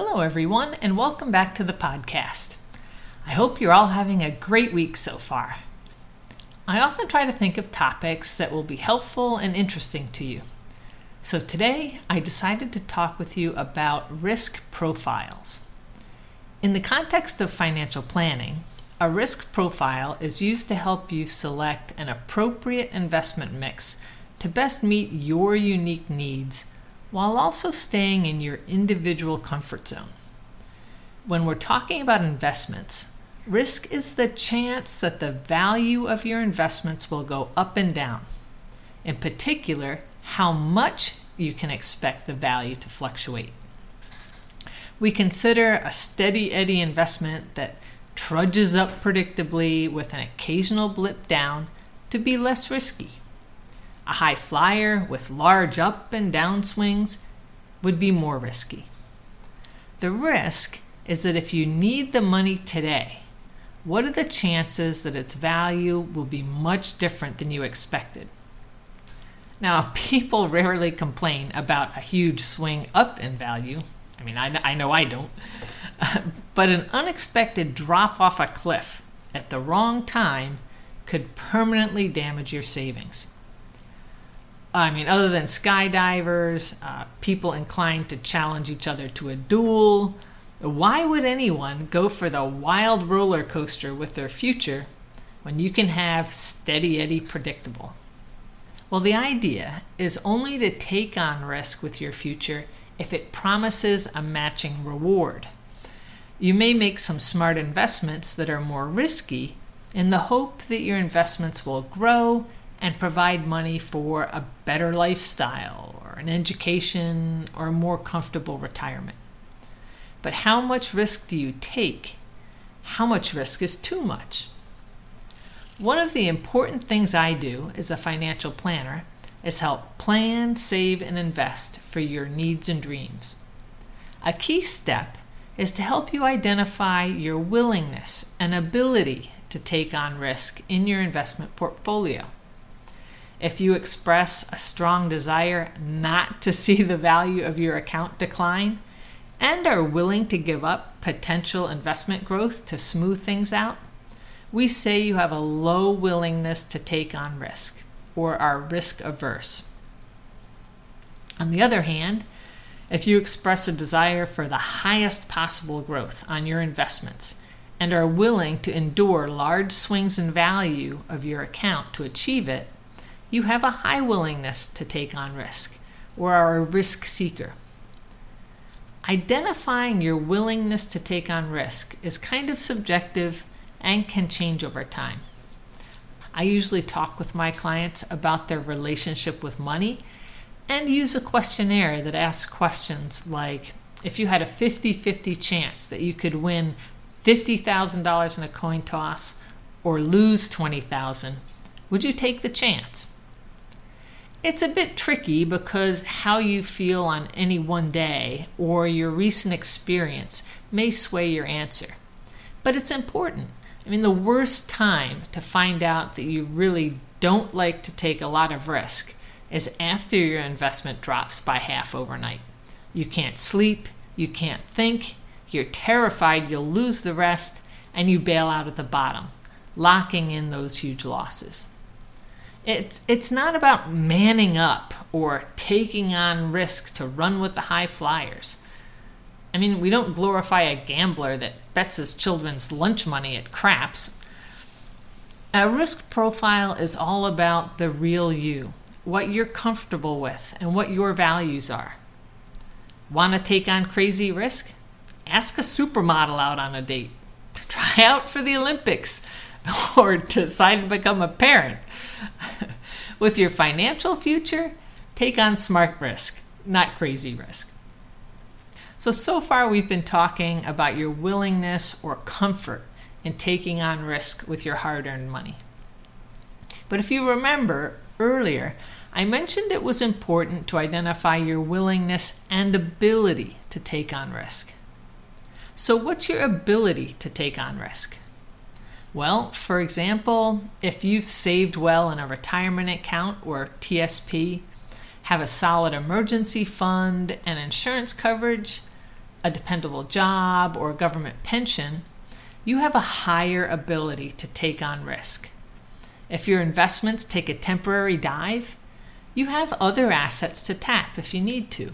Hello, everyone, and welcome back to the podcast. I hope you're all having a great week so far. I often try to think of topics that will be helpful and interesting to you. So today, I decided to talk with you about risk profiles. In the context of financial planning, a risk profile is used to help you select an appropriate investment mix to best meet your unique needs while also staying in your individual comfort zone. When we're talking about investments, risk is the chance that the value of your investments will go up and down. In particular, how much you can expect the value to fluctuate. We consider a steady eddy investment that trudges up predictably with an occasional blip down to be less risky. A high flyer with large up and down swings would be more risky. The risk is that if you need the money today, what are the chances that its value will be much different than you expected? Now, people rarely complain about a huge swing up in value. I mean, I, I know I don't. but an unexpected drop off a cliff at the wrong time could permanently damage your savings. I mean, other than skydivers, uh, people inclined to challenge each other to a duel, why would anyone go for the wild roller coaster with their future when you can have steady eddy predictable? Well, the idea is only to take on risk with your future if it promises a matching reward. You may make some smart investments that are more risky in the hope that your investments will grow and provide money for a better lifestyle or an education or a more comfortable retirement. But how much risk do you take? How much risk is too much? One of the important things I do as a financial planner is help plan, save, and invest for your needs and dreams. A key step is to help you identify your willingness and ability to take on risk in your investment portfolio. If you express a strong desire not to see the value of your account decline and are willing to give up potential investment growth to smooth things out, we say you have a low willingness to take on risk or are risk averse. On the other hand, if you express a desire for the highest possible growth on your investments and are willing to endure large swings in value of your account to achieve it, you have a high willingness to take on risk or are a risk seeker. Identifying your willingness to take on risk is kind of subjective and can change over time. I usually talk with my clients about their relationship with money and use a questionnaire that asks questions like if you had a 50 50 chance that you could win $50,000 in a coin toss or lose 20,000, would you take the chance? It's a bit tricky because how you feel on any one day or your recent experience may sway your answer. But it's important. I mean, the worst time to find out that you really don't like to take a lot of risk is after your investment drops by half overnight. You can't sleep, you can't think, you're terrified you'll lose the rest, and you bail out at the bottom, locking in those huge losses. It's, it's not about manning up or taking on risks to run with the high flyers. I mean, we don't glorify a gambler that bets his children's lunch money at craps. A risk profile is all about the real you, what you're comfortable with, and what your values are. Want to take on crazy risk? Ask a supermodel out on a date. Try out for the Olympics. or decide to become a parent. With your financial future, take on smart risk, not crazy risk. So, so far we've been talking about your willingness or comfort in taking on risk with your hard earned money. But if you remember earlier, I mentioned it was important to identify your willingness and ability to take on risk. So, what's your ability to take on risk? Well, for example, if you've saved well in a retirement account or TSP, have a solid emergency fund and insurance coverage, a dependable job, or government pension, you have a higher ability to take on risk. If your investments take a temporary dive, you have other assets to tap if you need to.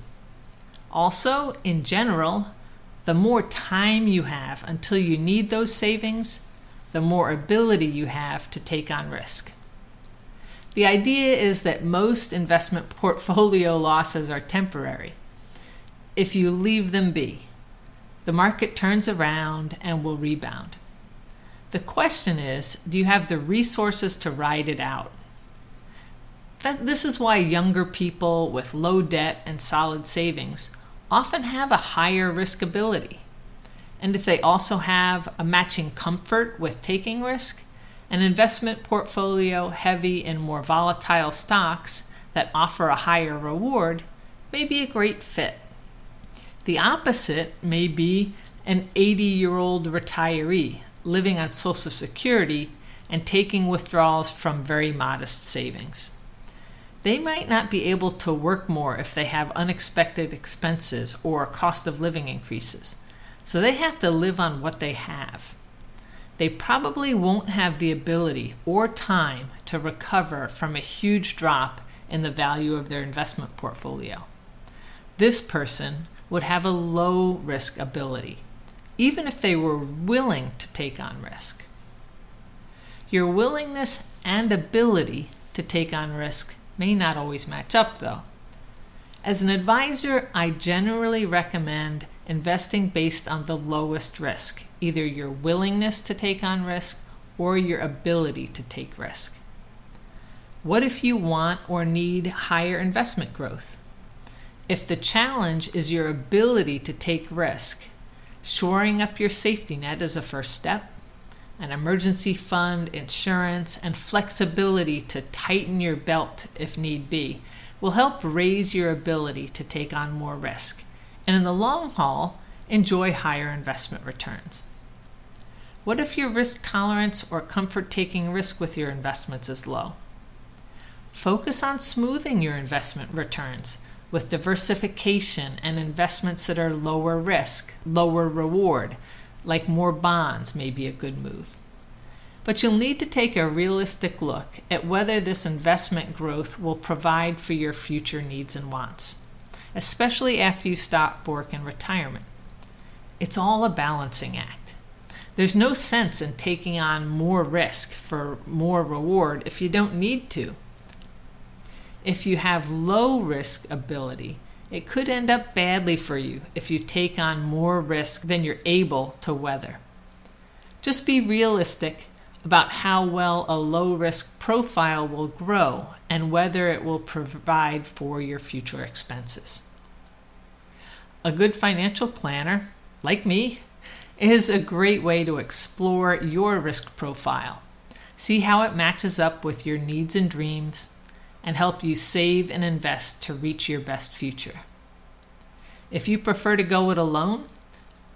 Also, in general, the more time you have until you need those savings, the more ability you have to take on risk. The idea is that most investment portfolio losses are temporary. If you leave them be, the market turns around and will rebound. The question is do you have the resources to ride it out? this is why younger people with low debt and solid savings often have a higher risk ability. And if they also have a matching comfort with taking risk, an investment portfolio heavy in more volatile stocks that offer a higher reward may be a great fit. The opposite may be an 80 year old retiree living on Social Security and taking withdrawals from very modest savings. They might not be able to work more if they have unexpected expenses or cost of living increases, so they have to live on what they have they probably won't have the ability or time to recover from a huge drop in the value of their investment portfolio. This person would have a low risk ability, even if they were willing to take on risk. Your willingness and ability to take on risk may not always match up, though. As an advisor, I generally recommend investing based on the lowest risk, either your willingness to take on risk or your ability to take risk. What if you want or need higher investment growth? If the challenge is your ability to take risk, shoring up your safety net is a first step. An emergency fund, insurance, and flexibility to tighten your belt if need be will help raise your ability to take on more risk and in the long haul, enjoy higher investment returns. What if your risk tolerance or comfort taking risk with your investments is low? Focus on smoothing your investment returns with diversification and investments that are lower risk, lower reward, like more bonds may be a good move. But you'll need to take a realistic look at whether this investment growth will provide for your future needs and wants especially after you stop work in retirement. It's all a balancing act. There's no sense in taking on more risk for more reward if you don't need to. If you have low risk ability, it could end up badly for you if you take on more risk than you're able to weather. Just be realistic about how well a low risk profile will grow and whether it will provide for your future expenses. A good financial planner, like me, is a great way to explore your risk profile, see how it matches up with your needs and dreams, and help you save and invest to reach your best future. If you prefer to go it alone,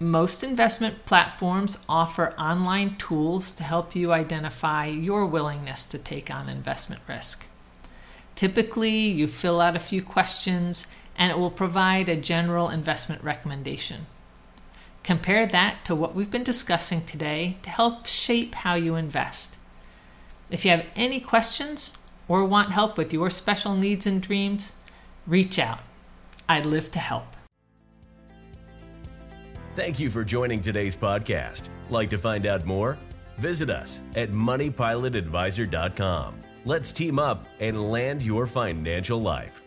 most investment platforms offer online tools to help you identify your willingness to take on investment risk. Typically, you fill out a few questions and it will provide a general investment recommendation. Compare that to what we've been discussing today to help shape how you invest. If you have any questions or want help with your special needs and dreams, reach out. I'd live to help. Thank you for joining today's podcast. Like to find out more? Visit us at moneypilotadvisor.com. Let's team up and land your financial life.